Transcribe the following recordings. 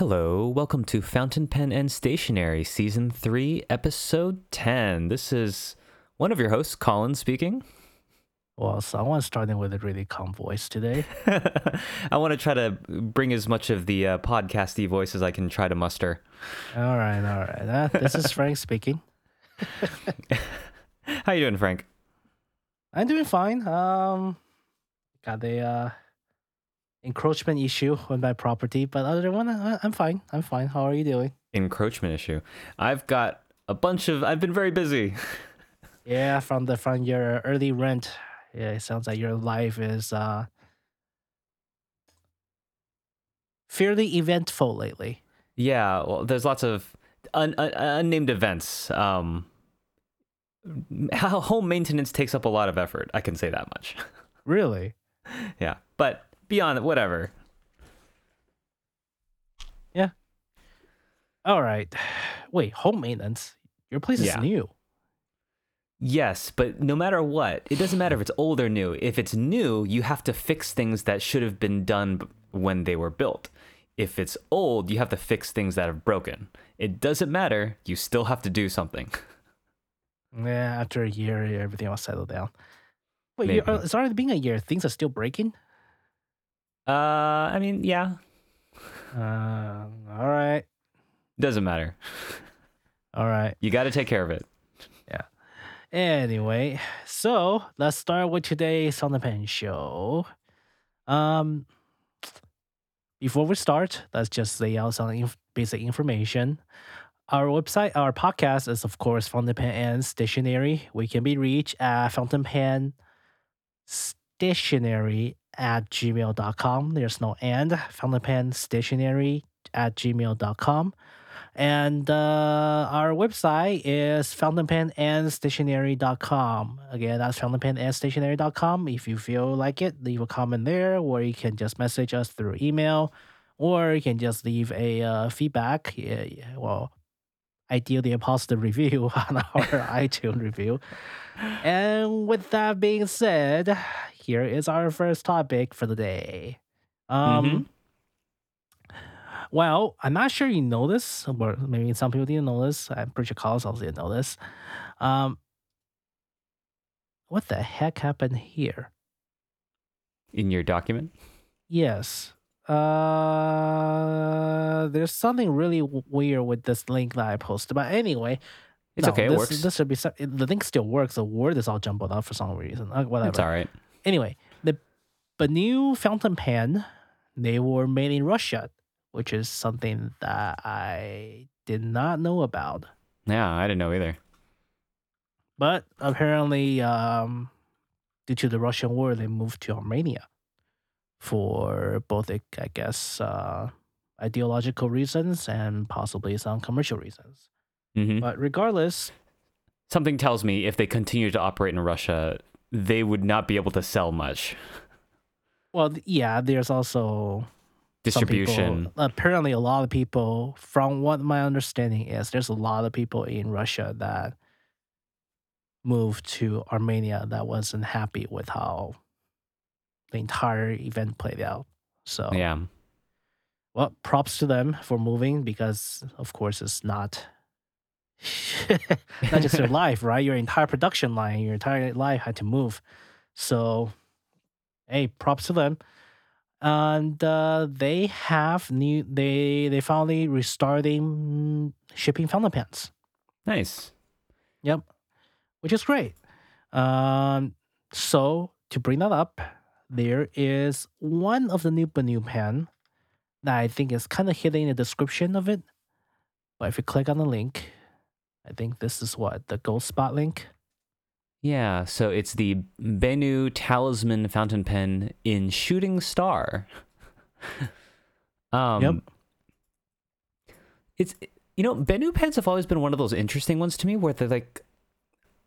Hello, welcome to Fountain Pen and Stationery, Season 3, Episode 10. This is one of your hosts, Colin, speaking. Well, someone's starting with a really calm voice today. I want to try to bring as much of the uh, podcasty voice as I can try to muster. all right, all right. Uh, this is Frank speaking. How you doing, Frank? I'm doing fine. Um, got the uh, encroachment issue on my property, but other than that, I'm fine. I'm fine. How are you doing? Encroachment issue. I've got a bunch of. I've been very busy. Yeah, from the from your early rent. Yeah, it sounds like your life is uh fairly eventful lately. Yeah, well, there's lots of un- un- unnamed events. Um, home maintenance takes up a lot of effort. I can say that much. Really? yeah, but beyond it, whatever. Yeah. All right. Wait, home maintenance. Your place is Yeah. new. Yes, but no matter what, it doesn't matter if it's old or new. If it's new, you have to fix things that should have been done b- when they were built. If it's old, you have to fix things that have broken. It doesn't matter, you still have to do something. Yeah, after a year, everything will settle down. Wait, you Maybe. Uh, it's already been a year. Things are still breaking. Uh, I mean, yeah, Uh, all right, doesn't matter. all right. You got to take care of it. Yeah. Anyway, so let's start with today's on the pen show. Um, before we start, let's just lay out some inf- basic information. Our website, our podcast is of course Fountain Pen and Stationery. We can be reached at Fountain Pen Stationery at gmail.com. There's no and. Fountain Pen Stationery at gmail.com. And uh, our website is fountainpenandstationery.com. Again, that's fountainpenandstationery.com. If you feel like it, leave a comment there, or you can just message us through email, or you can just leave a uh, feedback. Yeah, yeah, well, ideally a positive review on our iTunes review. And with that being said, here is our first topic for the day. Um, Mhm. Well, I'm not sure you know this, or maybe some people didn't know this. I'm pretty sure Carlos also didn't know this. Um, what the heck happened here? In your document? Yes. Uh, there's something really weird with this link that I posted. But anyway, It's no, okay, it this, works. This should be the link still works. The word is all jumbled up for some reason. Uh, whatever. It's all right. Anyway, the new fountain pen they were made in Russia, which is something that I did not know about. Yeah, I didn't know either. But apparently, um, due to the Russian war, they moved to Armenia for both, I guess, uh, ideological reasons and possibly some commercial reasons. hmm But regardless, Something tells me if they continue to operate in Russia, they would not be able to sell much. well, yeah, there's also some people- Distribution. apparently, a lot of people, from what my understanding is, there's a lot of people in Russia that moved to Armenia that wasn't happy with how the entire event played out. So, Yeah. well, props to them for moving because, of course, it's not. not just your life, right? Your entire production line, your entire life had to move. So, hey, props to them. And uh, they have new. They they finally restarting shipping fountain pens. Nice. Yep, which is great. Um, so to bring that up, there is one of the new Benu pen that I think is kind of hidden in the description of it. But if you click on the link, I think this is what the Goldspot link. Yeah, so it's the Benu Talisman fountain pen in Shooting Star. um, Yep. It's you know Benu pens have always been one of those interesting ones to me where they're like,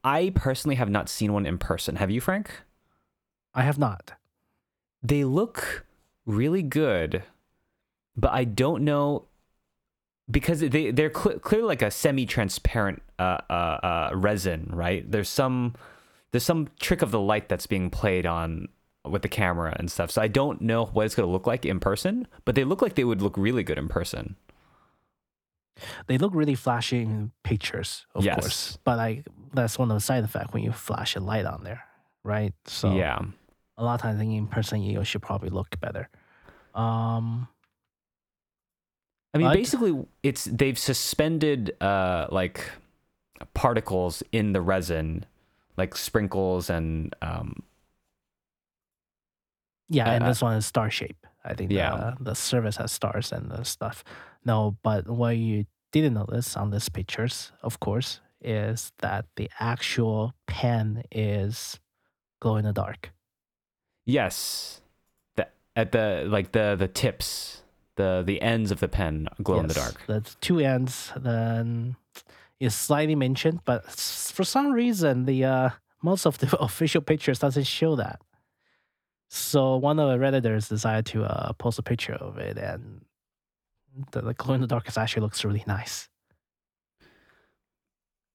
I personally have not seen one in person. Have you, Frank? I have not. They look really good, but I don't know because they they're cl- clearly like a semi-transparent uh, uh, uh, resin, right? There's some there's some trick of the light that's being played on with the camera and stuff. So I don't know what it's going to look like in person, but they look like they would look really good in person. They look really flashy in pictures, of Yes. course. But like that's one of the side effects when you flash a light on there, right? So yeah. a lot of times I think in person you should probably look better. Um I mean, But- basically, it's they've suspended uh like particles in the resin, like sprinkles and um Yeah, and Uh, this one is star shape. I think yeah. the, the service has stars and the stuff. No, but what you didn't notice on these pictures, of course, is that the actual pen is glow in the dark. yes, the at the like the the tips, the the ends of the pen glow in the dark. The two ends then is slightly mentioned, but for some reason the uh, most of the official pictures doesn't show that. So one of the redditors decided to uh, post a picture of it, and the, the glow in the dark actually looks really nice.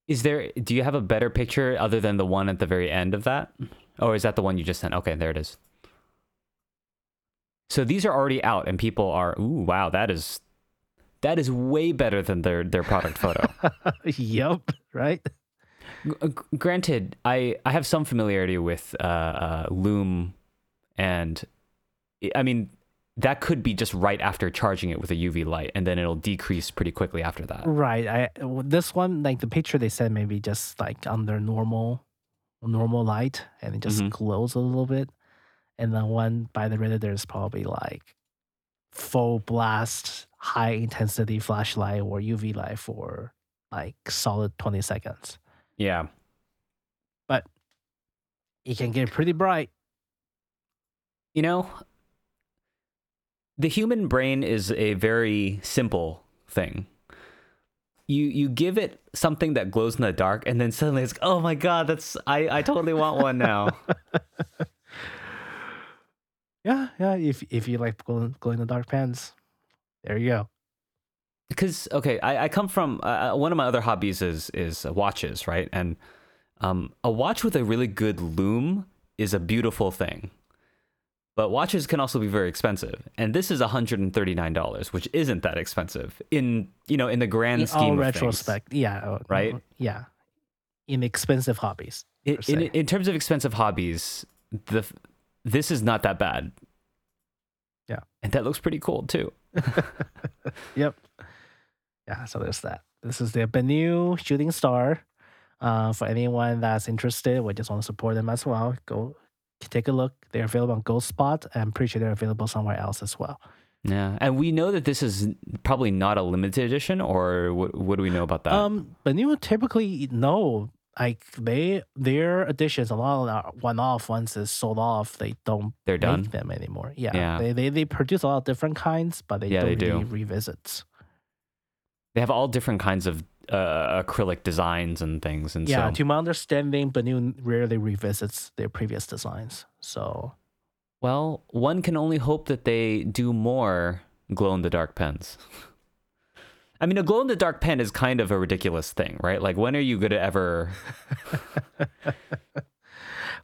Is there? Do you have a better picture other than the one at the very end of that, or is that the one you just sent? Okay, there it is. So these are already out, and people are, ooh, wow, that is, that is way better than their their product photo. yep, right. G- uh, granted, I I have some familiarity with uh, uh, lume, and I- mean that could be just right after charging it with a UV light, and then it'll decrease pretty quickly after that. Right. I this one like the picture they said maybe just like under normal normal light and it just Mhm. glows a little bit. And the one by the redditor is probably like full blast high intensity flashlight or UV light for like solid 20 seconds. Yeah, But It can get pretty bright. you know, the human brain is a very simple thing. You you give it something that glows in the dark, and then suddenly it's like, oh my god, that's I I totally want one now. Yeah, yeah. If if you like glow, glow in the dark pens, there you go. because okay I, I come from uh, one of my other hobbies is is watches right and um, a watch with a really good lume is a beautiful thing but watches can also be very expensive and this is $139 which isn't that expensive in you know in the grand In scheme all of things. retrospect, yeah, uh, Right? Yeah, in expensive hobbies. in, in, in terms of expensive hobbies the this is not that bad Yeah. and that looks pretty cool too yep. Yeah, so there's that. This is the Benu Shooting Star. Uh, for anyone that's interested or just want to support them as well, go take a look. They're available on Goldspot. I'm pretty sure they're available somewhere else as well. yeah and we know that this is probably not a limited edition or what, what do we know about that Um, typically no, like they their editions, a lot of the one-off ones is sold off. They don't they're done make them anymore. Yeah, Yeah. They, they they produce a lot of different kinds, but they Yeah, don't they do. really revisits. they have all different kinds of uh, acrylic designs and things and Yeah, so to my understanding, Benu rarely revisits their previous designs. So well one can only hope that they do more glow in the dark pens i mean a glow in the dark pen is kind of a ridiculous thing right like when are you going to ever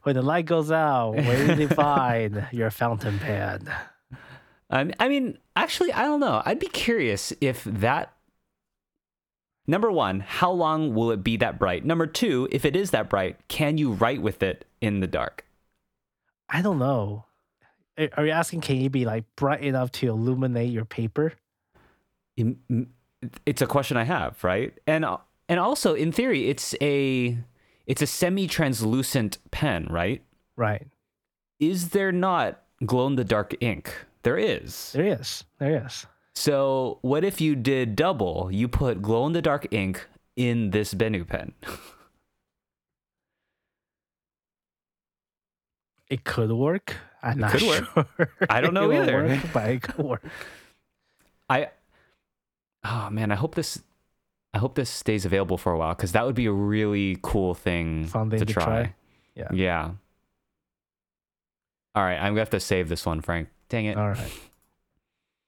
when the light goes out, where do you find your fountain pen? I I mean, actually, I don't know. I'd be curious if that. Number one, how long will it be that bright? Number two, if it is that bright, can you write with it in the dark? I don't know. Are- you asking can it be like bright enough to illuminate your paper? It's a question I have, right? And and also, in theory, it's a it's a semi-translucent pen, right? Right. Is there not glow in the dark ink? There is. There is. There is. So, what if you did double? You put glow in the dark ink in this Benu pen. It could work. I'm It not could work. sure. I don't know It either. Work, but it could work. I oh man, I hope this I hope this stays available for a while because that would be a really cool thing Fun thing to to try. try. Yeah. Yeah. All right, I'm gonna have to save this one, Frank. Dang it. All right.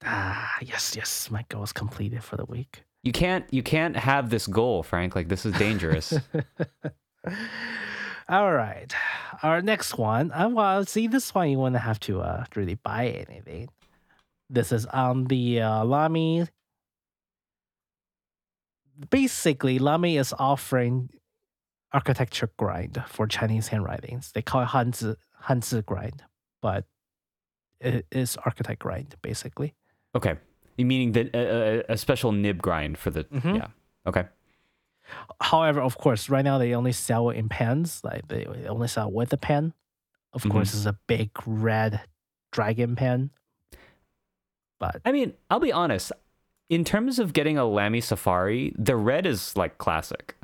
Ah, yes, yes. My goal is completed for the week. You can't you can't have this goal, Frank. Like this is dangerous. All right. Our next one. Uh, well, see, this one you wouldn't have to uh, really buy anything. This is on the uh, Lamy. Basically, Lamy is offering architecture grind for Chinese handwritings. They call it Hanzi, Hanzi grind, but it is architect grind, basically. Okay. You meaning that a, a, special nib grind for the Mhm. yeah. Okay. However, of course, right now they only sell it in pens. Like they only sell with a pen. Of Mhm. course, it's a big red dragon pen. But I mean, I'll be honest. In terms of getting a Lamy Safari, the red is like classic.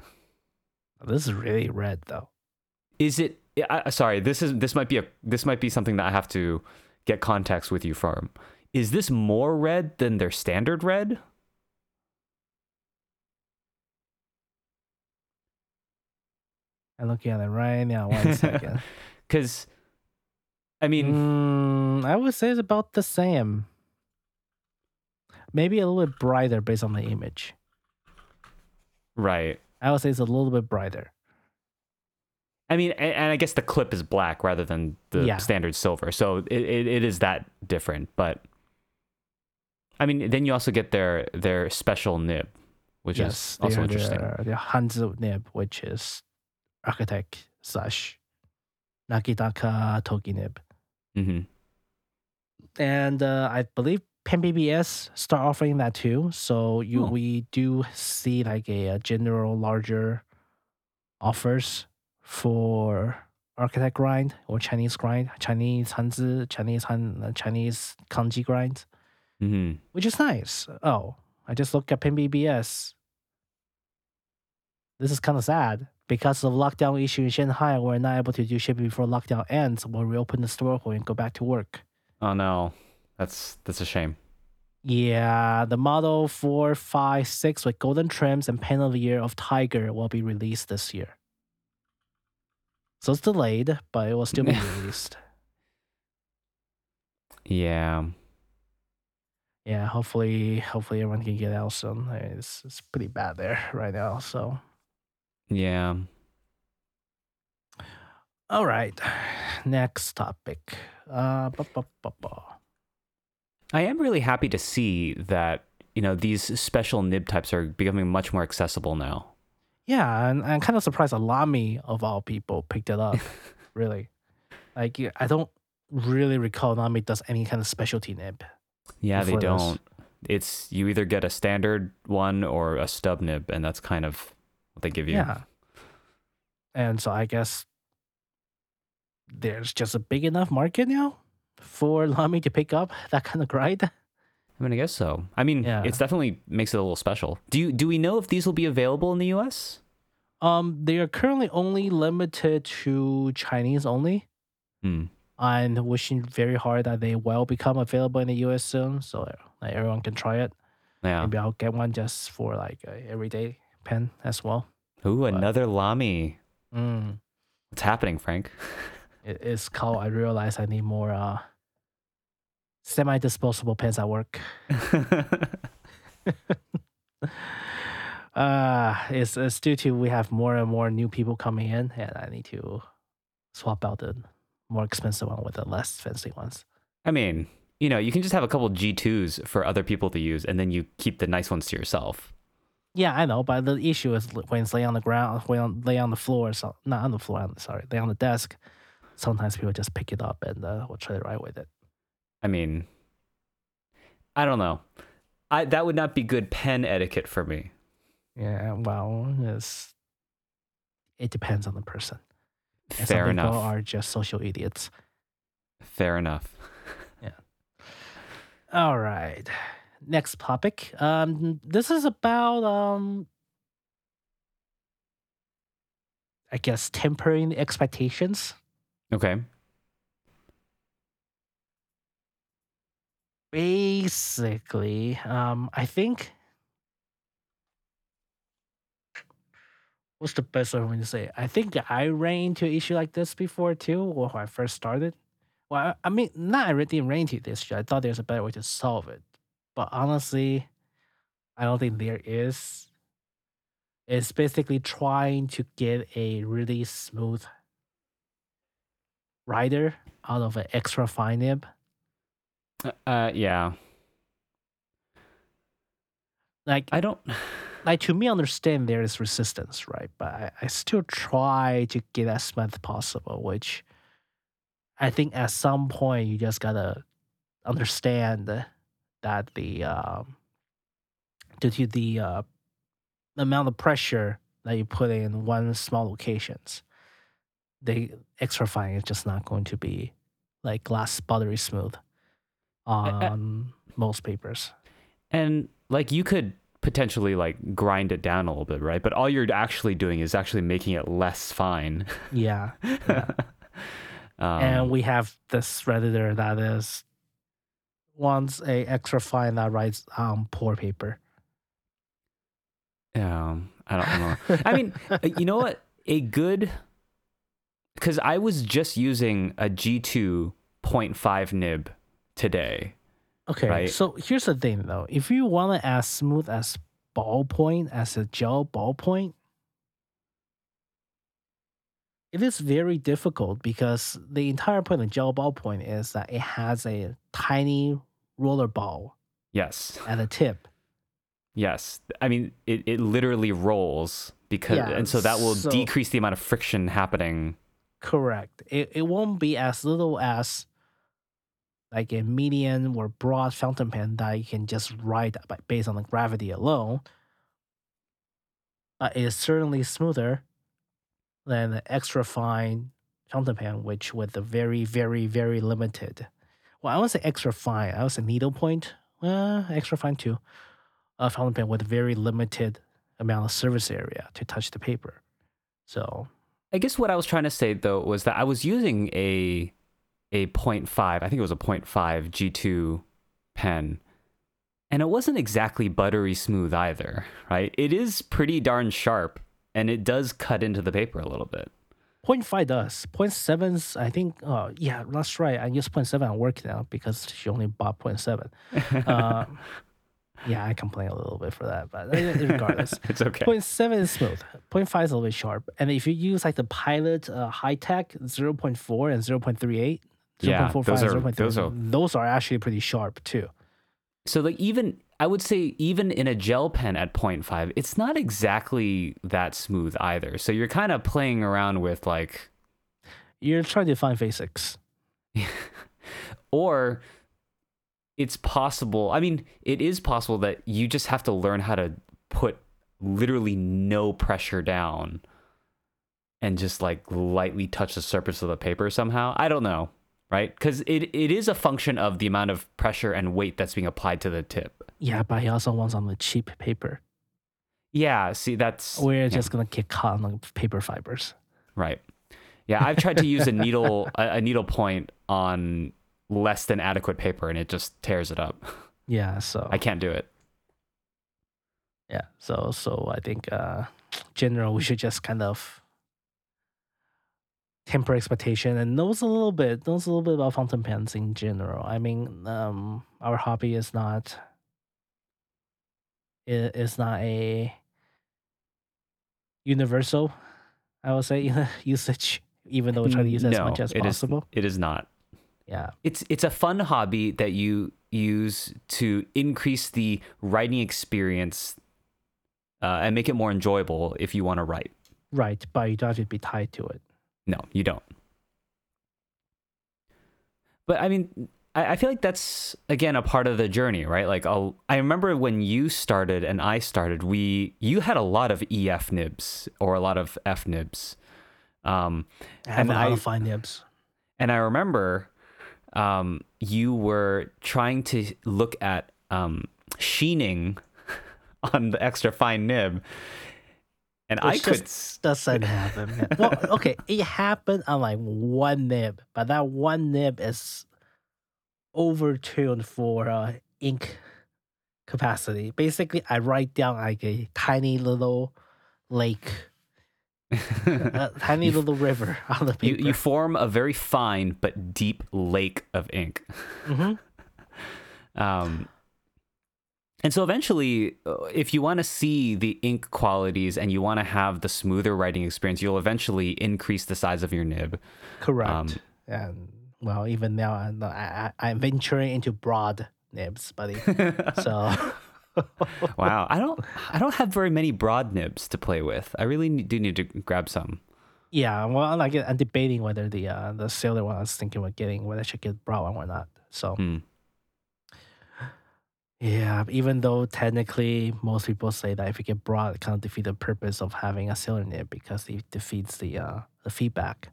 this is really red, though. Is it? I, I- sorry, this is this might be a this might be something that I have to get context with you from. Is this more red than their standard red? I'm looking at it right now. One second. Because, I mean, Mm, I would say it's about the same. Maybe a little bit brighter based on the image. right. I would say it's a little bit brighter. I mean, and, I guess the clip is black rather than the Yeah. standard silver, so it, it, it is that different. But I mean, then you also get their their special nib, which yes, is also they're interesting. The, the Hanzo nib, which is architect slash Naginata Togi nib. hmm and uh, I believe Pen BBS start offering that too. So you Oh. we do see like a, a general larger offers for architect grind or Chinese grind, Chinese Hanzi, Chinese Han, uh, Chinese kanji grind, hmm which is nice. Oh, I just looked at Pen BBS. This is kind of sad because of lockdown issue in Shanghai. We're not able to do shipping before lockdown ends. We'll reopen the store and go back to work. Oh no, that's that's a shame. Yeah, the Model 456 with golden trims and pen of the year of Tiger will be released this year. So it's delayed, but it will still be released. Yeah. Yeah, hopefully, hopefully everyone can get out soon. It's it's pretty bad there right now. So, Yeah. all right, next topic. Uh, bu- bu- bu. I am really happy to see that, you know, these special nib types are becoming much more accessible now. yeah, and I'm kind of surprised a Lamy of all people picked it up. really, like I don't really recall Lamy does any kind of specialty nib. Yeah, they don't. It's you either get a standard one or a stub nib, and that's kind of what they give you. Yeah. And so I guess there's just a big enough market now for Lamy to pick up that kind of grind. I mean, I guess so. I mean, Yeah. it's definitely makes it a little special. Do you do we know if these will be available in the U.S.? Um, they are currently only limited to Chinese only. Hmm. I'm wishing very hard that they will become available in the US soon, so like, everyone can try it. Yeah. Maybe I'll get one just for like a everyday pen as well. Ooh, another Lamy. Mm. What's happening, Frank? It is called. I realize I need more uh, semi-disposable pens at work. uh it's, it's due to we have more and more new people coming in and i need to swap out the more expensive one with the less fancy ones I mean, you know, you can just have a couple G2s for other people to use, and then you keep the nice ones to yourself. yeah i know but the issue is when it's lay on the ground when on, lay on the floor so not on the floor sorry lay on the desk sometimes people just pick it up and uh, will try to write with it I mean, I don't know. I that would not be good pen etiquette for me. yeah well it's it depends on the person and Fair some people are just social idiots Fair enough. Yeah. All right. Next topic. Um, this is about um, I guess tempering expectations. Okay. Basically, um, I think what's the best way for me to say? It? I think I ran into an issue like this before too, when I first started. Well, I mean, not I really ran into this issue. I thought there's a better way to solve it, but honestly, I don't think there is. It's basically trying to get a really smooth writer out of an extra fine nib. Uh, yeah. Like I don't. like to me understand there is resistance, right? But I, I still try to get as smooth as possible, which I think at some point you just gotta understand that the um, due to the uh, amount of pressure that you put in one small locations, the extra fine is just not going to be like glass buttery smooth on most papers. And like you could potentially like grind it down a little bit, right? But all you're actually doing is actually making it less fine. Yeah. yeah. Um, and we have this redditor that is wants a extra fine that writes um poor paper. Yeah, I don't know. I mean, uh, you know what? A good because I was just using a G2.5 nib today. Okay, Right. so here's the thing though. If you want it as smooth as ballpoint, as a gel ballpoint, it is very difficult because the entire point of gel ballpoint is that it has a tiny roller ball Yes, at the tip. yes. I mean, it, it literally rolls because, Yeah, and so that will so- decrease the amount of friction happening. Correct. It it won't be as little as like a median or broad fountain pen that you can just write based on the gravity alone. It is certainly smoother than the extra fine fountain pen, which with a very, very, very limited. Well, I would say extra fine. I would say needlepoint. Uh, extra fine too. A fountain pen with a very limited amount of surface area to touch the paper. So I guess what I was trying to say though was that I was using a a 0.5, I think it was a 0.5 G2 pen. And it wasn't exactly buttery smooth either, right? It is pretty darn sharp and it does cut into the paper a little bit. 0.5 does. 0.7's, I think, uh, yeah, that's right. I use 0.7 at work now because she only bought 0.7. Uh, yeah, I complain a little bit for that, but uh, regardless. it's okay. 0.7 is smooth. 0.5 is a little bit sharp. And if you use like the Pilot uh, Hi-Tec 0.4 and 0.38, Yeah, 0.45 those and are- 0.3, those are- those are actually pretty sharp too. So like even I would say even in a gel pen at 0.5, it's not exactly that smooth either. So you're kind of playing around with like You're trying to find physics. or it's possible i mean it is possible that you just have to learn how to put literally no pressure down and just like lightly touch the surface of the paper somehow i don't know right because it, it is a function of the amount of pressure and weight that's being applied to the tip Yeah, but he also wants on the cheap paper. yeah see that's We're yeah, just going to get caught on the paper fibers. right yeah i've tried to use a needle a, a needle point on less than adequate paper and it just tears it up Yeah, so. i can't do it Yeah. So so I think uh general we should just kind of temper expectation and knows a little bit knows a little bit about fountain pens in general. I mean, um our hobby is not it is not a universal, I would say, usage, even though we try to use as No, much as it is- possible. it is not yeah. it's it's a fun hobby that you use to increase the writing experience uh, and make it more enjoyable if you want to write. Right. But you don't have to be tied to it. No, you don't. But I mean, I, I feel like that's again a part of the journey, right? Like I'll, I remember when you started and I started, we you had a lot of EF nibs or a lot of F nibs. Um, I have And a lot I- of fine nibs. And I remember um, you were trying to look at um, sheening on the extra fine nib. And I could. just doesn't happen. well, okay, it happened on like one nib, but that one nib is overtuned for uh, ink capacity. Basically, I write down like a tiny little lake, a tiny You- little river on the you, paper. you form a very fine but deep lake of ink. Mhm. Um, and so eventually, uh, if you want to see the ink qualities and you want to have the smoother writing experience, you'll eventually increase the size of your nib. Correct. Um, and well, even now I, I, I'm venturing into broad nibs, buddy. So wow, I don't I don't have very many broad nibs to play with. I really do need to grab some. yeah, well, like I'm debating whether the uh, the sailor one I was thinking about getting whether I should get broad one or not. So Hmm. Yeah, even though technically most people say that if you get broad, it kind of defeats the purpose of having a sailor nib because it defeats the uh, the feedback.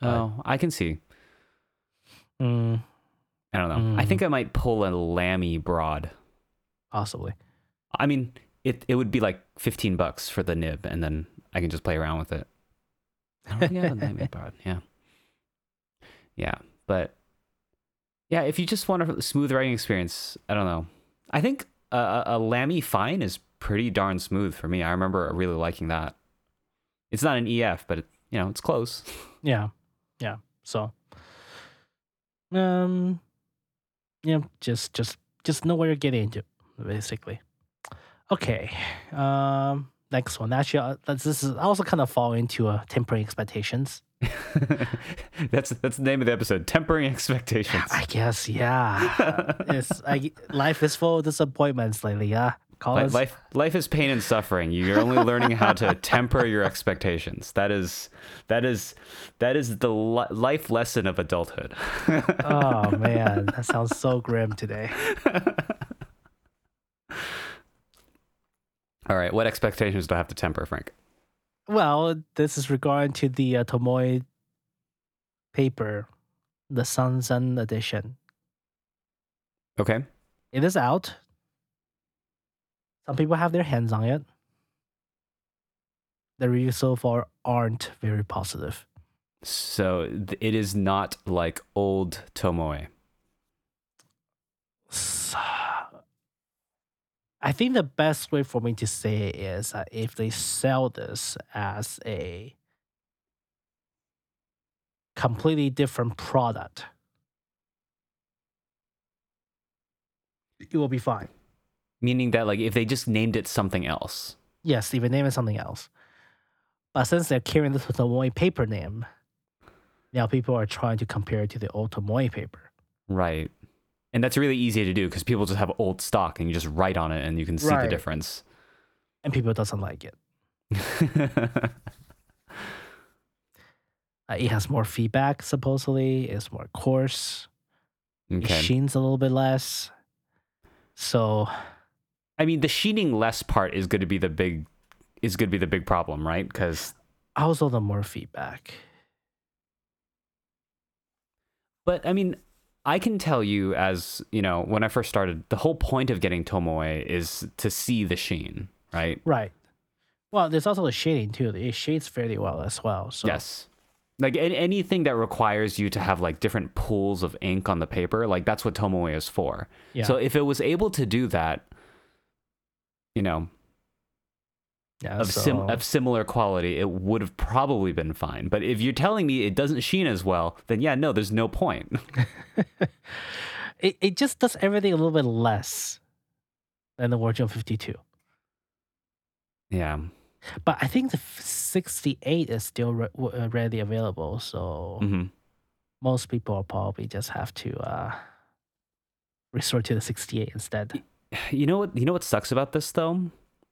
Oh, I can see. Mm, I don't know. I Mm. think I might pull a Lamy broad. possibly. I mean, it it would be like fifteen bucks for the nib, and then I can just play around with it. I don't think I have a Lamy broad. Yeah, yeah, but yeah, if you just want a smooth writing experience, I don't know. I think a, a, Lamy fine is pretty darn smooth for me. I remember really liking that. It's not an EF, but it, you know, it's close. Yeah, yeah. So, um, yeah, just just just know what you're getting into, basically. Okay. Um, next one. Actually, uh, this is also kind of fall into uh, tempering expectations. that's that's the name of the episode. Tempering expectations. I guess, yeah. it's like life is full of disappointments lately. Yeah, call Li- us. life life is pain and suffering you're only learning how to temper your expectations that is that is that is the li- life lesson of adulthood oh man, that sounds so grim today. all right what expectations do i have to temper frank Well, this is regarding to the uh, Tomoe paper, the Sanzen edition. okay It is out. Some people have their hands on it. The reviews so far aren't very positive. so it is not like old tomoe I think the best way for me to say it is that if they sell this as a completely different product, it will be fine. meaning that like if they just named it something else Yes, even name it something else. But since they're carrying this with the Tomoe paper name, now people are trying to compare it to the old Tomoe paper. right and that's really easy to do because people just have old stock and you just write on it and you can see the difference And people doesn't like it. Uh, it has more feedback, supposedly. It's more coarse. It sheens a little bit less. So I mean, the sheening less part is going to be the big is going to be the big problem, right? Because also the more feedback. but I mean, I can tell you as you know when I first started, the whole point of getting Tomoe is to see the sheen, right? Right. Well, there's also the shading too. It shades fairly well as well. So Yes. Like anything that requires you to have like different pools of ink on the paper, like that's what Tomoe is for. yeah. So if it was able to do that, you know, yeah, of so, sim- of similar quality, it would have probably been fine. But if you're telling me it doesn't sheen as well, then yeah, no, there's no point. it, it just does everything a little bit less than the original 52. yeah. But I think the 68 is still re- uh, readily available. So hmm most people will probably just have to uh, resort to the 68 instead. You know what? You know what sucks about this though.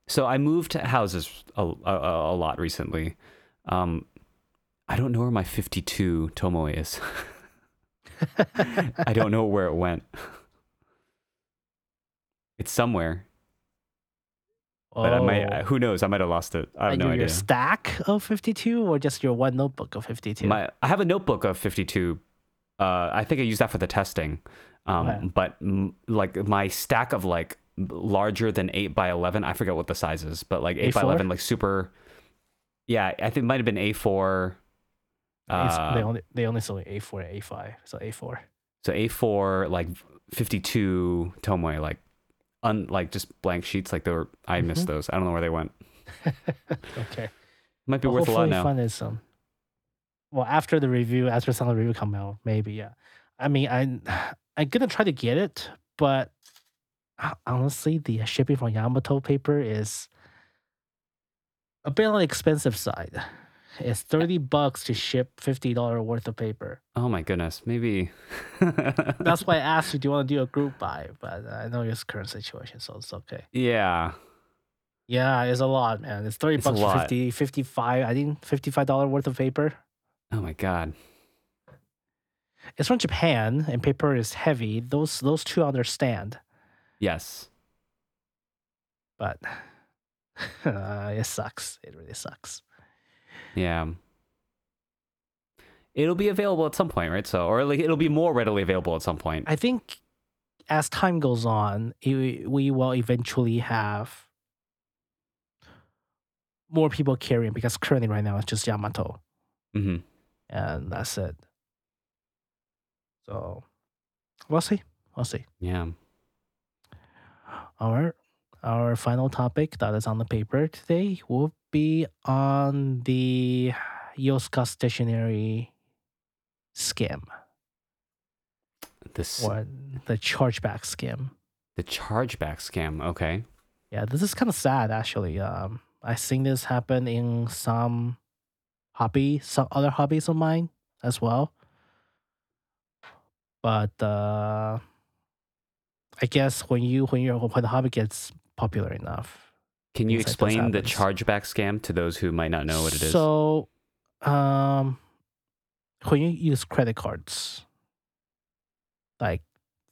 So I moved houses a, a, a lot recently. Um, I don't know where my 52 Tomoe is. I don't know where it went. It's somewhere, but I might. Oh. Who knows? I might have lost it. I have no your, your idea. stack of 52 or just your one notebook of 52? My, I have a notebook of 52. Uh, I think I used that for the testing. Um, Okay. But mm, like my stack of like larger than 8 by 11, I forget what the size is, but like 8 by A4? 11, like super. Yeah, I think it might have been A4. It's- they Uh, only they only sold A4 and A5, so A4. so A4, like 52 Tomoe, like un, like just blank sheets. Like they were, I missed Mhm. those. I don't know where they went. Okay. Might be Well, worth a lot now. Fun is um. Well, after the review, after some of the review come out, maybe yeah. I mean, I I'm gonna try to get it, but uh, honestly, the shipping from Yamato paper is a bit on the expensive side. It's eh. thirty bucks to ship fifty dollar worth of paper. Oh my goodness. Maybe. That's why I asked you, do you want to do a group buy? But I know your current situation, so it's okay. yeah. Yeah, it's a lot, man. It's 30 It's bucks for lot. 50, 55, I think $55 worth of paper. Oh my god. It's from Japan and paper is heavy. Those those two understand, Yes. but uh, it sucks. It really sucks. Yeah. It'll be available at some point, right? So, or like it'll be more readily available at some point. I think as time goes on, it, we will eventually have more people carrying because currently right now it's just Yamato hmm and that's it. So we'll see. We'll see. Yeah. Our our final topic that is on the paper today will be on the Yoska stationery scam This or the chargeback scam. the chargeback scam. Okay. Yeah, this is kind of sad actually. Um, I've seen this happen in some hobby, some other hobbies of mine as well. But uh, I guess when you when you when the hobby gets popular enough, Can you Things like explain the chargeback scam to those who might not know what it is? So, um, when you use credit cards, like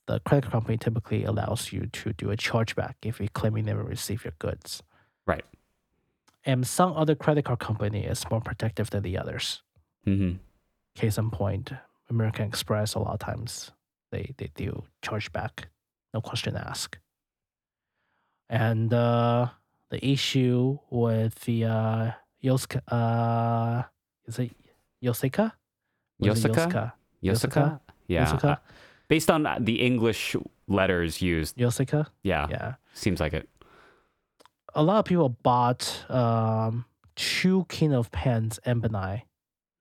the credit company typically allows you to do a chargeback if you claim you never received your goods. Right. And some other credit card company is more protective than the others. hmm Case in point, American Express a lot of times they they do chargeback, no question asked. And uh, the issue with the uh, Yoska, uh, is it Yoseka? Yosaka? Yosaka? Yeah. Uh, based on the English letters used, Yoseka? yeah, Yeah. seems like it. A lot of people bought um, two King of Pens Ebonite,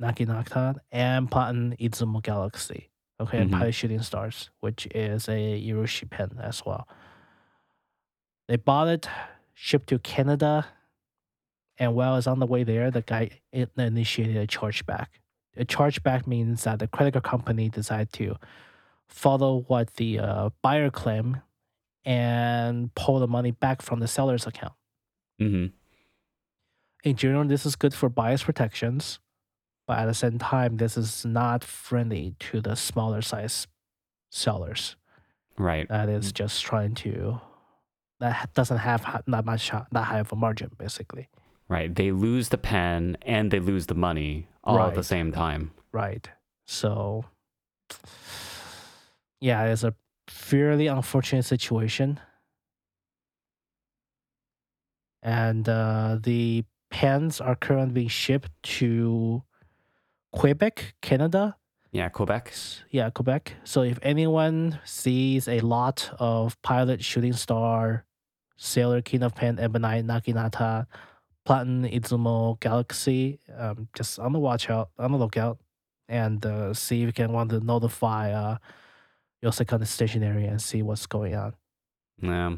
Naginata, and Platin Izumo Galaxy. Okay, and Mhm. Pilot Shooting Stars, which is a Urushi pen as well. They bought it, shipped to Canada, and while it's on the way there, the guy initiated a chargeback. A chargeback means that the credit card company decided to follow what the uh, buyer claimed and pull the money back from the seller's account. hmm In general, this is good for buyer's protections, but at the same time, this is not friendly to the smaller size sellers. Right. That is just trying to that doesn't have ha- that much ha- that high of a margin, basically. Right. They lose the pen and they lose the money all at the same time. Right. So, yeah, it's a fairly unfortunate situation. And uh, the pens are currently being shipped to Quebec, Canada. Yeah, Quebec. Yeah, Quebec. So if anyone sees a lot of Pilot, Shooting Star, Sailor, King of Pen, Ebonite, Naginata, Platin, Izumo, Galaxy, um, just on the watch out, on the lookout, and uh, see if you can want to notify uh, Yoseka Stationery and see what's going on. Yeah.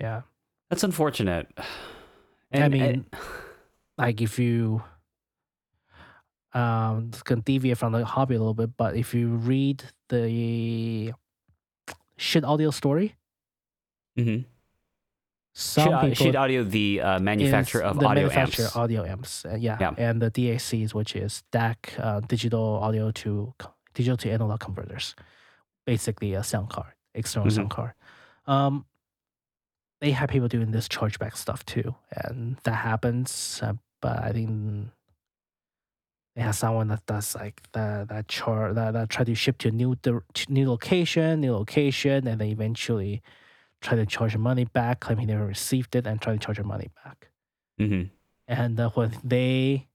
Yeah. That's unfortunate. I mean, and- like if you um it's gonna deviate from the hobby a little bit, but if you read the Schiit audio story, Mhm. some Schiit, people Schiit Audio, the uh, manufacturer of the audio manufacturer amps. audio amps, uh, yeah, Yeah. and the DACs, which is DAC, uh, digital audio to digital to analog converters, basically a sound card, external Mhm. sound card. Um, they have people doing this chargeback stuff too, and that happens. Uh, but I think they have someone that does like that that char that, that try to ship to a new to new location, new location, and then eventually try to charge your money back, claim he never received it, and try to charge your money back. hmm And uh, when they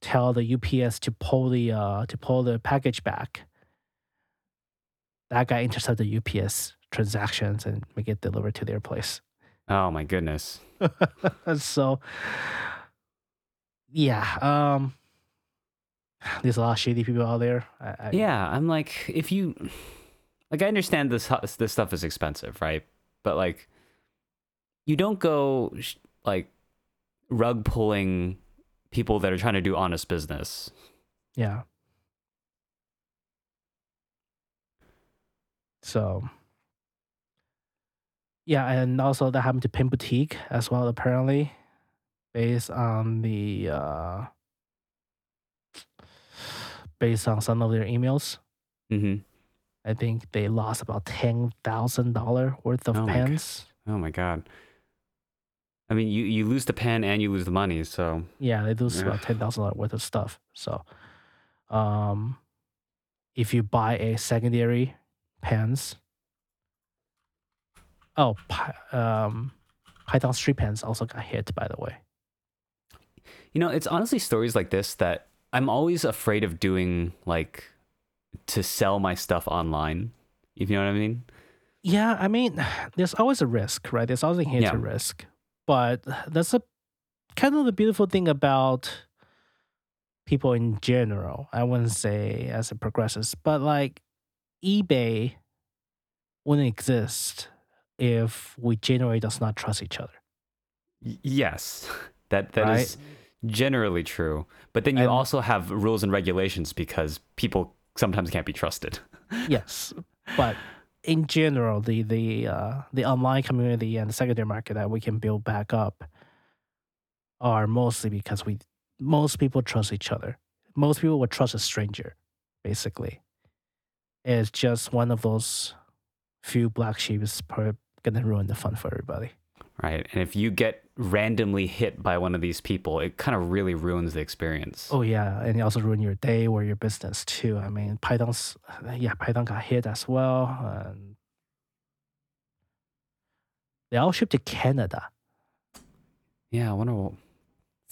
tell the UPS to pull the uh, to pull the package back, that guy intercept the UPS transactions and make it delivered to their place. Oh my goodness. so yeah, um, there's a lot of shady people out there. I, I, Yeah, I'm like, if you, like, I understand this this stuff is expensive, right? But like, you don't go like rug pulling people that are trying to do honest business. Yeah. So, yeah, and also that happened to Pen Boutique as well, apparently, based on the uh, based on some of their emails. hmm I think they lost about ten thousand dollar worth of Oh my pens. Oh my god. I mean, you you lose the pen and you lose the money. So Yeah, they lose about ten thousand dollars worth of stuff. So, um, if you buy a secondary pens, oh, um, Python Street Pens also got hit. By the way, you know, it's honestly stories like this that I'm always afraid of doing, like to sell my stuff online. If you know what I mean. yeah, I mean, there's always a risk, right? There's always a hint Yeah. risk, but that's a kind of the beautiful thing about people in general. I wouldn't say as it progresses, but like eBay wouldn't exist if we generally does not trust each other. Yes, that that is Right. Generally true. But then you And- also have rules and regulations because people sometimes can't be trusted. yes, but in general, the the uh, the online community and the secondary market that we can build back up are mostly because we most people trust each other. Most people would trust a stranger, basically. It's just one of those few black sheep is per- gonna ruin the fun for everybody. Right. And if you get randomly hit by one of these people, it kind of really ruins the experience. Oh yeah, and it also ruin your day or your business too. I mean, Python's yeah, Python got hit as well. And they all shipped to Canada. Yeah, I wonder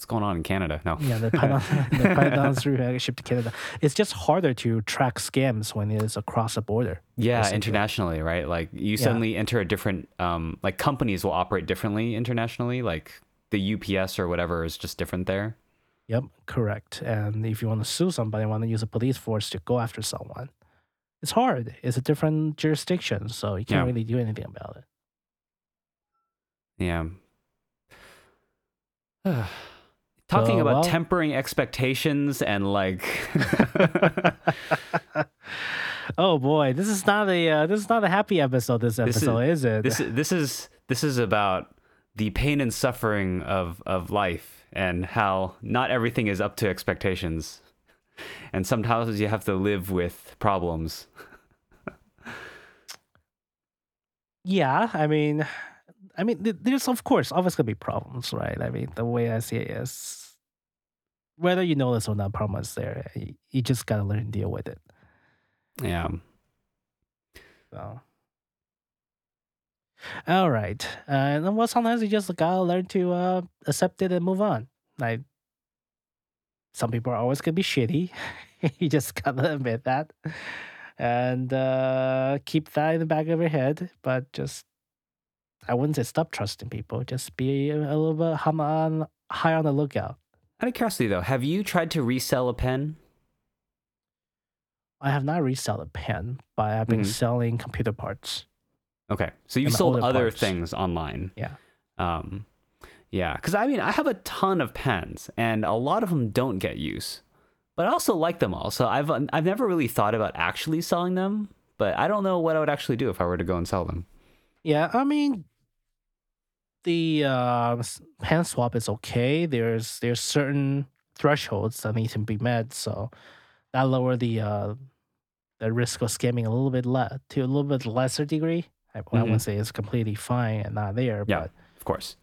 what's going on in Canada. No. Yeah, the Python, the shipped to Canada. It's just harder to track scams when it is across the border. Yeah, basically. internationally, right? Like you suddenly enter a different um like companies will operate differently internationally, like the UPS or whatever is just different there. Yep, correct. And if you want to sue somebody, want to use a police force to go after someone, it's hard. It's a different jurisdiction, so you can't Yeah. really do anything about it. Yeah. Talking So, about well- tempering expectations and like oh boy, this is not a uh, this is not a happy episode. This This is- episode is, it? this is this is this is about the pain and suffering of of life and how not everything is up to expectations. And sometimes you have to live with problems. yeah, I mean, I mean, there's of course always gonna be problems, right? I mean, the way I see it is, whether you know this or not, is there. You, you just gotta learn to deal with it. Yeah. So. All right. Uh, and then well, sometimes you just gotta learn to uh, accept it and move on. Like, some people are always gonna be shitty. you just gotta admit that, and uh, keep that in the back of your head. But just, I wouldn't say stop trusting people. Just be a, a little bit hum- on, high on the lookout. Out of curiosity though, have you tried to resell a pen? I have not resell a pen, but I've been Mhm. selling computer parts. Okay. So you've sold other parts. things online. Yeah. Um yeah, cuz I mean, I have a ton of pens and a lot of them don't get use. But I also like them all. So I've I've never really thought about actually selling them, but I don't know what I would actually do if I were to go and sell them. Yeah, I mean, the uh, pen swap is okay. There's there's certain thresholds that need to be met, so that lower the uh, the risk of scamming a little bit le- to a little bit lesser degree. I, I Mhm. wouldn't say it's completely fine and not there, Yeah. but Of course.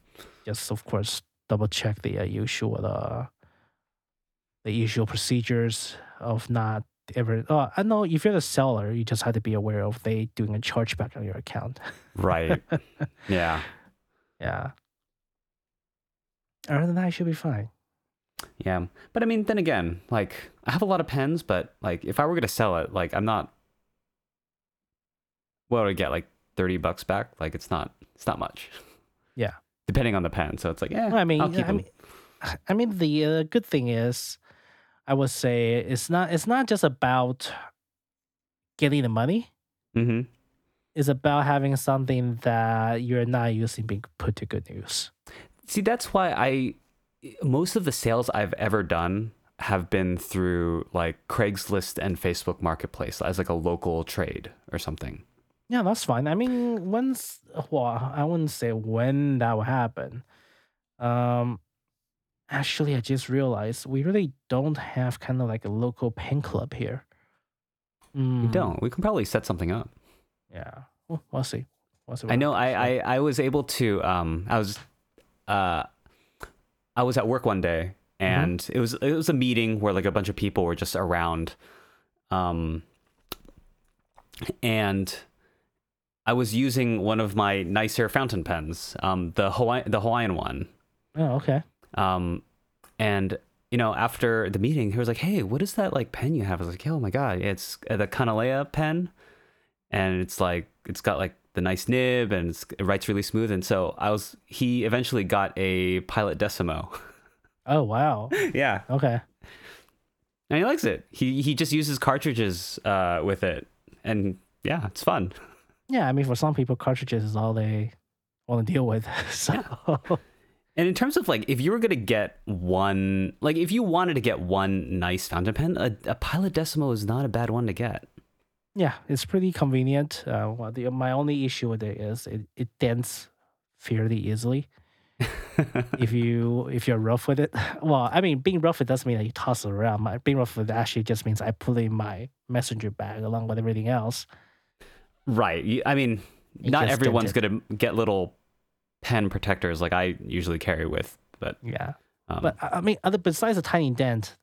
just of course double check the uh, usual uh, the usual procedures of not ever. Oh, I know if you're the seller, you just have to be aware of they doing a chargeback on your account. Right. yeah. Yeah. Other than that, I should be fine. Yeah. But I mean, then again, like I have a lot of pens, but like if I were going to sell it, like I'm not what would I get like 30 bucks back? Like it's not it's not much. Yeah. Depending on the pen. So it's like, yeah, I mean, I'll keep I them. mean, I mean, the uh, good thing is, I would say it's not. It's not just about getting the money. hmm It's about having something that you're not using being put to good use. See, that's why I most of the sales I've ever done have been through like Craigslist and Facebook Marketplace as like a local trade or something. Yeah, that's fine. I mean, when's well, I wouldn't say when that will happen. Um, actually, I just realized we really don't have kind of like a local pen club here. We Mm, don't. We can probably set something up. Yeah, well, we'll see. We'll see I know. I, I I was able to. Um, I was, uh, I was at work one day, and it was it was a meeting where like a bunch of people were just around, um, and I was using one of my nicer fountain pens, um, the Hawaii the Hawaiian one, Oh, okay. um, and you know after the meeting, he was like, "Hey, what is that like pen you have?" I was like, "Oh my god, it's the Kanilea pen." And it's like it's got like the nice nib and it's, it writes really smooth. And so i was he eventually got a pilot decimo. Oh, wow. yeah. Okay. and he likes it. He he just uses cartridges uh with it. And yeah it's fun. Yeah, I mean, for some people, cartridges is all they want to deal with. So, and in terms of like if you were gonna get one like if you wanted to get one nice fountain pen a, a pilot decimo is not a bad one to get yeah, it's pretty convenient. Uh, well, the, my only issue with it is it, it dents fairly easily. if you if you're rough with it, well, I mean, being rough it doesn't mean that you toss it around. Being rough with it actually just means I put it in my messenger bag along with everything else. right i mean It not everyone's dented. gonna get little pen protectors like i usually carry with but Yeah, um, but I I mean, other besides a tiny dent,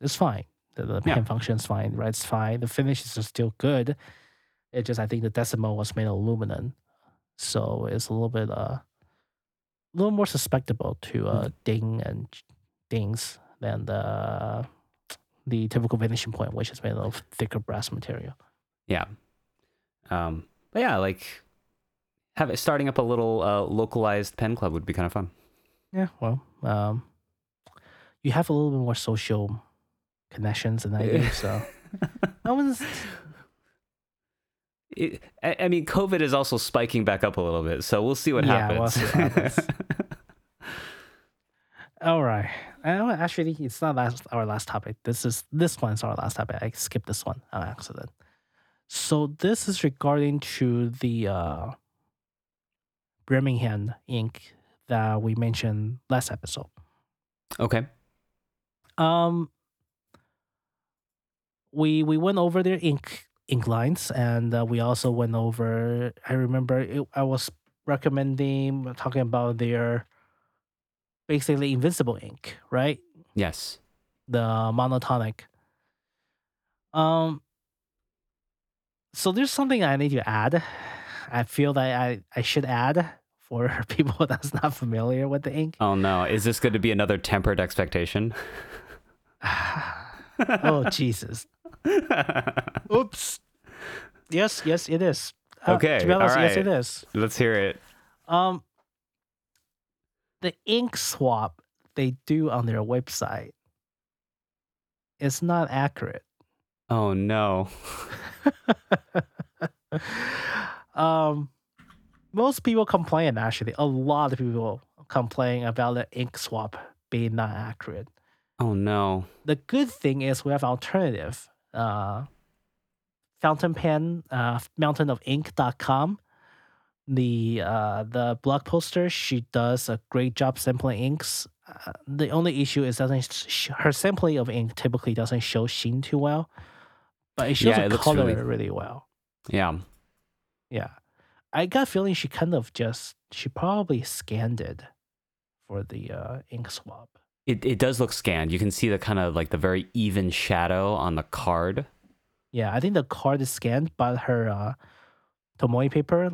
it's fine. The, the Yeah. pen function's fine, right? It's fine. The finishes are still good. It just I think the Decimo was made of aluminum, so it's a little bit uh, a little more susceptible to uh, ding and dings than the the typical Vanishing Point, which is made of thicker brass material. Yeah. Um, but yeah, like have it starting up a little uh, localized pen club would be kind of fun. Yeah, well, um, you have a little bit more social connections I do, so I was It, I, I mean, COVID is also spiking back up a little bit, so we'll see what Yeah, happens. we'll see what happens. All right. Uh, actually, it's not last, our last topic. This is this one's our last topic. I skipped this one on accident. So this is regarding to the uh, Birmingham Ink. that we mentioned last episode. okay. Um, we we went over their ink ink lines, and uh, we also went over. I remember it, I was recommending talking about their basically invincible ink, right? Yes. The monotonic. Um. So there's something I need to add. I feel that I I should add for people that's not familiar with the ink. Oh no, is this going to be another tempered expectation? oh Jesus. Oops. Yes, yes, it is. Uh, Okay, To be honest, all yes, it is. Let's hear it. Um, the ink swab they do on their website is not accurate. Oh no. um, most people complain. Actually, a lot of people complain about the ink swab being not accurate. Oh no. the good thing is we have alternative uh fountain pen uh mountainofink.com the uh the blog poster she does a great job sampling inks. Uh, the only issue is doesn't sh- her sampling of ink typically doesn't show sheen too well but it shows Yeah, the it color really- really well. Yeah. yeah. I got a feeling she kind of just she probably scanned it for the uh ink swab It it does look scanned. You can see the kind of like the very even shadow on the card. Yeah, I think the card is scanned, but her uh, Tomoe paper,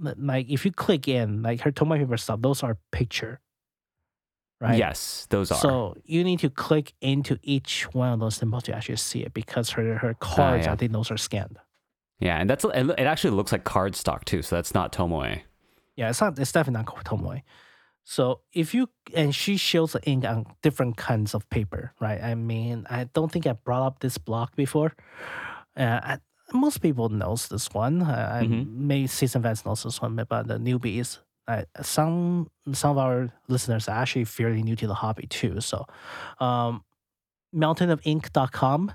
like if you click in, like her Tomoe paper stuff, those are picture, right? Yes, those are. So you need to click into each one of those symbols to actually see it because her her cards, yeah. I think those are scanned. yeah, and that's it, it actually looks like card stock too, so that's not Tomoe. Yeah, it's not. It's definitely not Tomoe. So if you and she shows the ink on different kinds of paper, right? I mean, I don't think I brought up this block before. Uh, I, most people knows this one. I Mhm. Maybe season fans knows this one, but the newbies uh, some some of our listeners are actually fairly new to the hobby too. So, um, mountainofink.com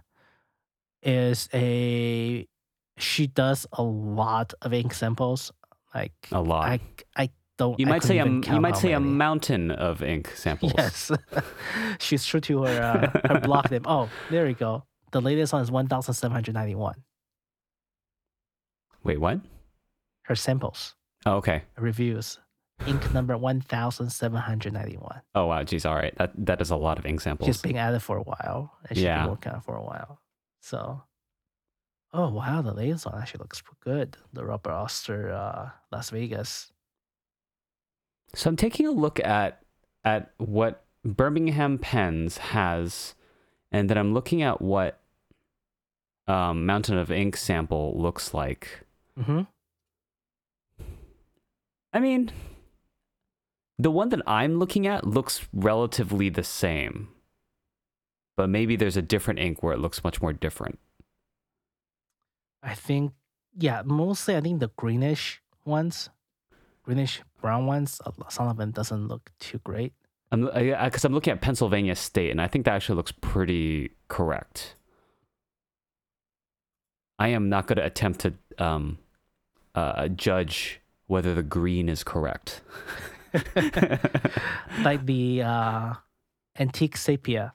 is a she does a lot of ink samples. Like A lot. I I don't. you might say a you might say a mountain of ink samples. Yes, she's true to her uh, her block name. Oh, there we go. The latest one is one thousand seven hundred ninety one. Wait, what? Her samples, Oh, okay. reviews, ink number one thousand seven hundred ninety one. Oh wow, geez, all right. That that is a lot of ink samples. She's been at it for a while, and she's Yeah. been working on it for a while. So, oh wow, the latest one actually looks good. The Robert Oster, uh, Las Vegas. So I'm taking a look at at what Birmingham Pens has, and then I'm looking at what um, Mountain of Ink sample looks like. Mm-hmm. I mean, the one that I'm looking at looks relatively the same, but maybe there's a different ink where it looks much more different. I think, yeah, mostly I think the greenish ones, greenish brown ones, some of them doesn't look too great. I'm because I'm looking at Pennsylvania State, and I think that actually looks pretty correct. I am not going to attempt to um, uh, judge whether the green is correct. like the uh, antique sepia.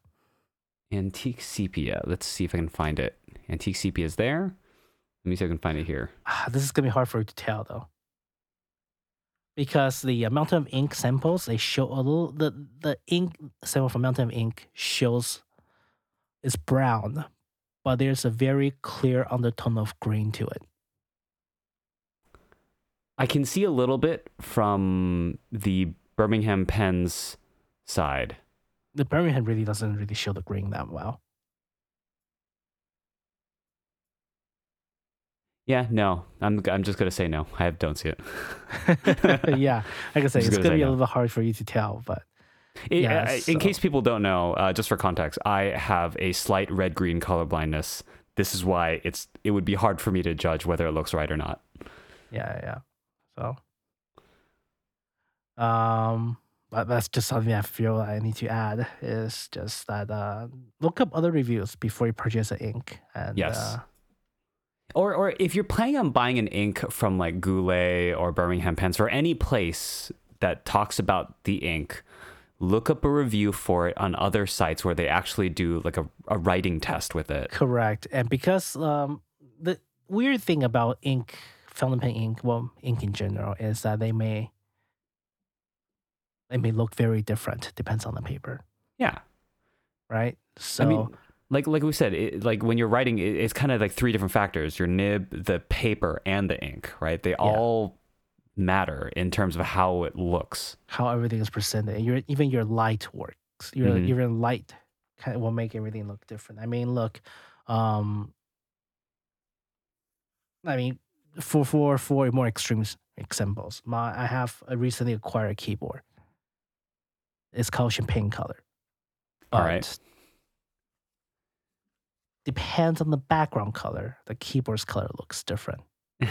Antique sepia. Let's see if I can find it. Antique sepia is there. Let me see if I can find it here. Ah, this is gonna be hard for you to tell though, because the uh, Mountain of Ink samples they show a little the the ink sample from Mountain of Ink shows is brown, but there's a very clear undertone of green to it. I can see a little bit from the Birmingham Pens side. The Birmingham really doesn't really show the green that well. Yeah, no, I'm I'm just gonna say no. I don't see it. yeah, like I Just it's gonna gonna say be a little hard for you to tell, but It- Yeah, uh, so- In case people don't know, uh, just for context, I have a slight red green color blindness. This is why it's it would be hard for me to judge whether it looks right or not. yeah, yeah. So, um, but that's just something I feel I need to add is just that uh, look up other reviews before you purchase an ink. And Yes. uh, Or or if you're planning on buying an ink from like Goulet or Birmingham Pens or any place that talks about the ink, look up a review for it on other sites where they actually do like a, a writing test with it. correct. And because um, the weird thing about ink, fountain pen ink, well, ink in general, is that they may they may look very different. Depends on the paper, Yeah. right? So I mean, like like we said, it, like when you're writing, it, it's kind of like three different factors: your nib, the paper, and the ink. Right? They all matter in terms of how it looks. how everything is presented. And your even your light works. Your Mhm. even light kind of will make everything look different. I mean, look, um, I mean, for for for more extreme examples, my I have a recently acquired keyboard. It's called champagne color. All right. Depends on the background color. The keyboard's color looks different.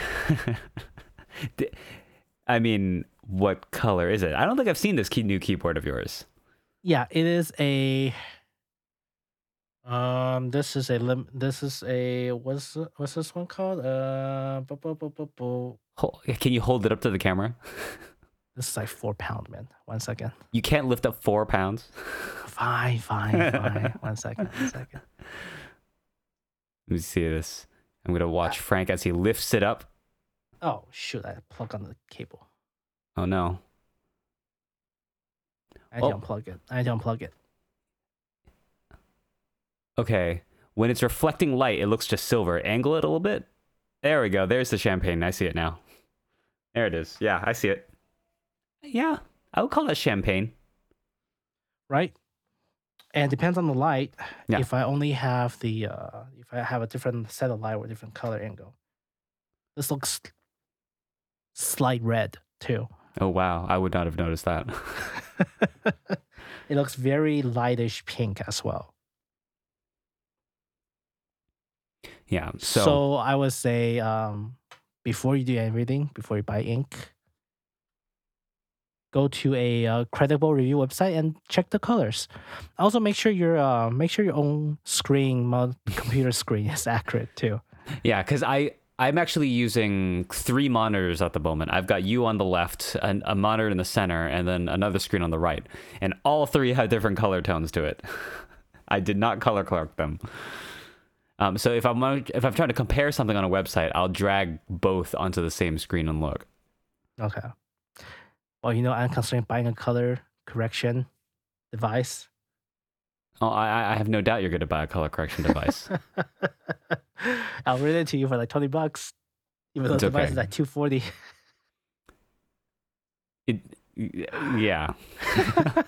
I mean, what color is it? I don't think I've seen this key, new keyboard of yours. Yeah, it is a. Um, this is a lim. This is a what's what's this one called? Uh, bu- bu- bu- bu- bu- Hol- Can you hold it up to the camera? this is like four pound, man. One second. You can't lift up four pounds. Fine, fine, fine. one second, one second. Let me see this. I'm gonna watch ah. Frank as he lifts it up. Oh shoot! I plug on the cable. Oh no! I to Oh. unplug it. I had to unplug it. Okay, when it's reflecting light, it looks just silver. Angle it a little bit. There we go. There's the champagne. I see it now. There it is. Yeah, I see it. Yeah, I would call that champagne. right? And depends on the light. Yeah. If I only have the uh if I have a different set of light or different color angle, this looks slight red too. Oh wow, I would not have noticed that. it looks very lightish pink as well. yeah. So, So, I would say um before you do everything, before you buy ink, go to a uh, credible review website and check the colors. Also, make sure your uh, make sure your own screen, computer screen, is accurate too. Yeah, because I I'm actually using three monitors at the moment. I've got you on the left, an, a monitor in the center, and then another screen on the right, and all three have different color tones to it. I did not color correct them. Um, so if I'm if I'm trying to compare something on a website, I'll drag both onto the same screen and look. Okay. Well, you know, I'm considering buying a color correction device. Oh, I, I have no doubt you're going to buy a color correction device. I'll rent it to you for like twenty bucks, even though It's the device okay. is like two forty. it, yeah.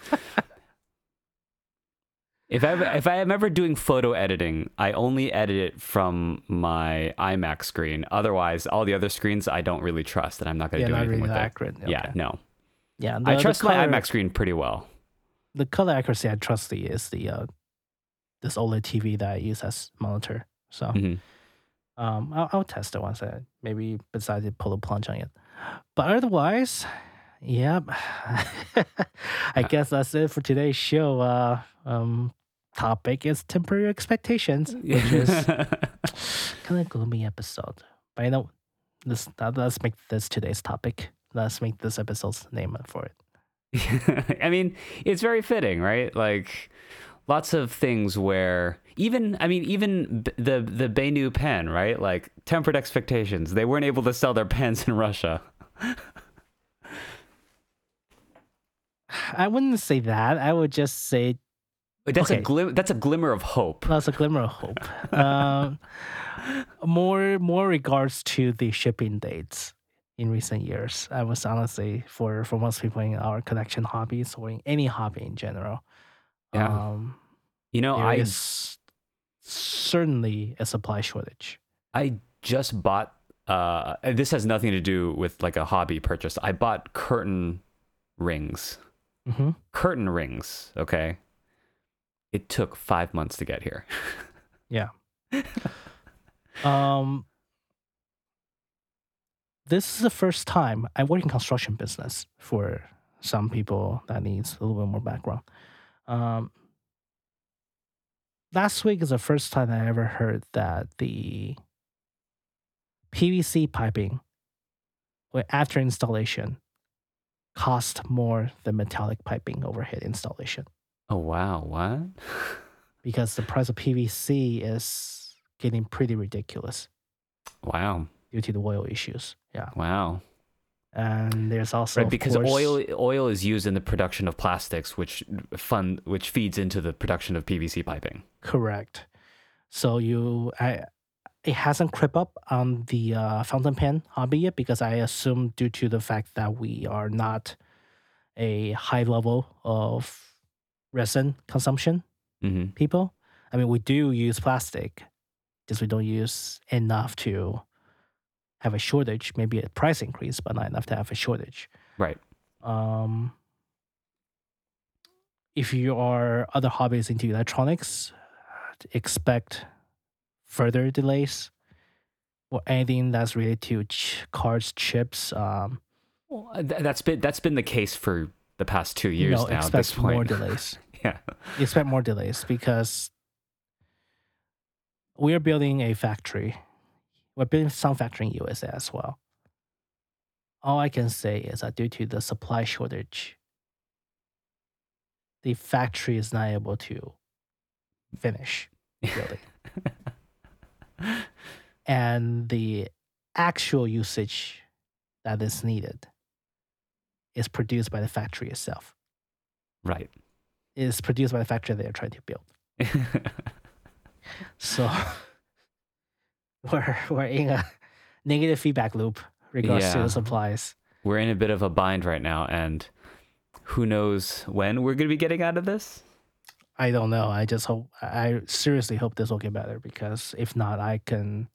if I if I am ever doing photo editing, I only edit it from my iMac screen. Otherwise, all the other screens I don't really trust, and I'm not going yeah, to do not anything really with it. accurate. Yeah, no. Yeah. I trust the my color- iMac screen pretty well. The color accuracy I trust the is the uh, this OLED TV that I use as monitor. So Mhm. um, I'll, I'll test it once I maybe decide to pull a plunge on it. But otherwise, yep. I guess that's it for today's show. Uh, um, topic is temporary expectations, which is kind of gloomy episode. But you know, this that, let's make this today's topic. Let's make this episode's name for it. I mean, it's very fitting, right? Like lots of things where even I mean even b- the the Benu pen, right? Like tempered expectations. They weren't able to sell their pens in Russia. I wouldn't say that. I would just say But that's Okay. a glim- that's a glimmer of hope. that's a glimmer of hope. um, more more regards to the shipping dates in recent years. I was honestly for for most people in our collection hobbies or in any hobby in general. Yeah. Um, You know, I is certainly a supply shortage. I just bought uh and this has nothing to do with like a hobby purchase. I bought curtain rings. hmm Curtain rings, okay? It took 5 months to get here. Yeah. um, this is the first time I work in construction business. For some people, that needs a little bit more background. Um, last week is the first time I ever heard that the PVC piping, after installation, cost more than metallic piping overhead installation Oh wow, what? because the price of PVC is getting pretty ridiculous. Wow. Due to the oil issues. Yeah, Wow. and there's also right because course- oil oil is used in the production of plastics which fund which feeds into the production of PVC piping. Correct. So you, I, it hasn't crept up on the uh, fountain pen hobby yet because I assume due to the fact that we are not a high level of resin consumption hmm people. I mean, we do use plastic, just we don't use enough to have a shortage. Maybe a price increase, but not enough to have a shortage. Right. Um, if you are other hobbies into electronics, expect further delays or anything that's related to ch- cards, chips. Um, Well, th- that's been that's been the case for the past two years know, now. At expect this point, more delays. yeah. expect more delays because we are building a factory. We're building some factory in USA as well. All I can say is that due to the supply shortage, the factory is not able to finish building. and the actual usage that is needed is produced by the factory itself. right. Is produced by the factory they are trying to build. So we're we're in a negative feedback loop regards to the supplies. We're in a bit of a bind right now, and who knows when we're going to be getting out of this? I don't know. I just hope I seriously hope this will get better because if not, I can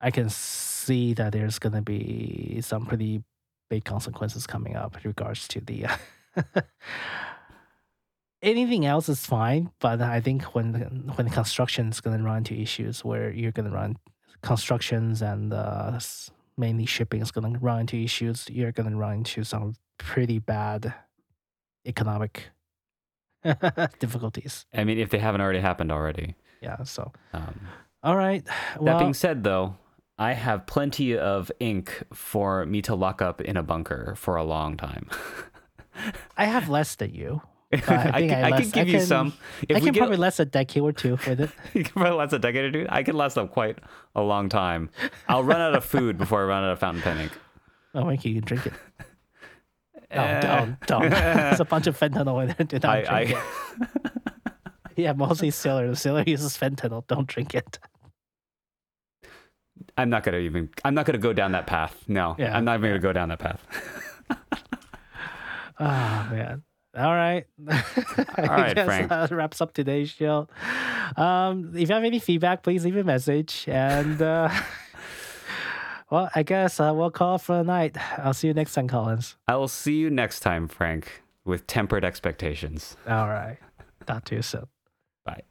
I can see that there's gonna be some pretty big consequences coming up with regards to the anything else is fine, but I think when when construction is gonna run into issues where you're gonna run constructions and uh, mainly shipping is gonna run into issues, you're gonna run into some pretty bad economic difficulties. I mean, if they haven't already happened already. Yeah. So, Um, all right. that being said, though, I have plenty of ink for me to lock up in a bunker for a long time. I have less than you. I, I think can, I I can give I you some. If I can get, probably last a decade or two with it. you can probably last a decade or two. I can last up quite a long time. I'll run out of food before I run out of fountain pen ink. Oh, Mikey, you can drink it. No, Eh. don't, don't. There's a bunch of fentanyl in there. Do not I, drink I, it. Yeah, mostly Sailor. The Sailor uses fentanyl. Don't drink it. I'm not gonna even. I'm not gonna go down that path. No, Yeah, I'm not even gonna go down that path. Oh man. All right. All right, Frank. That wraps up today's show. Um, if you have any feedback, please leave a message. And uh, well, I guess uh, we'll call it for the night. I'll see you next time, Collins. I will see you next time, Frank, with tempered expectations. All right. Talk to you soon. Bye.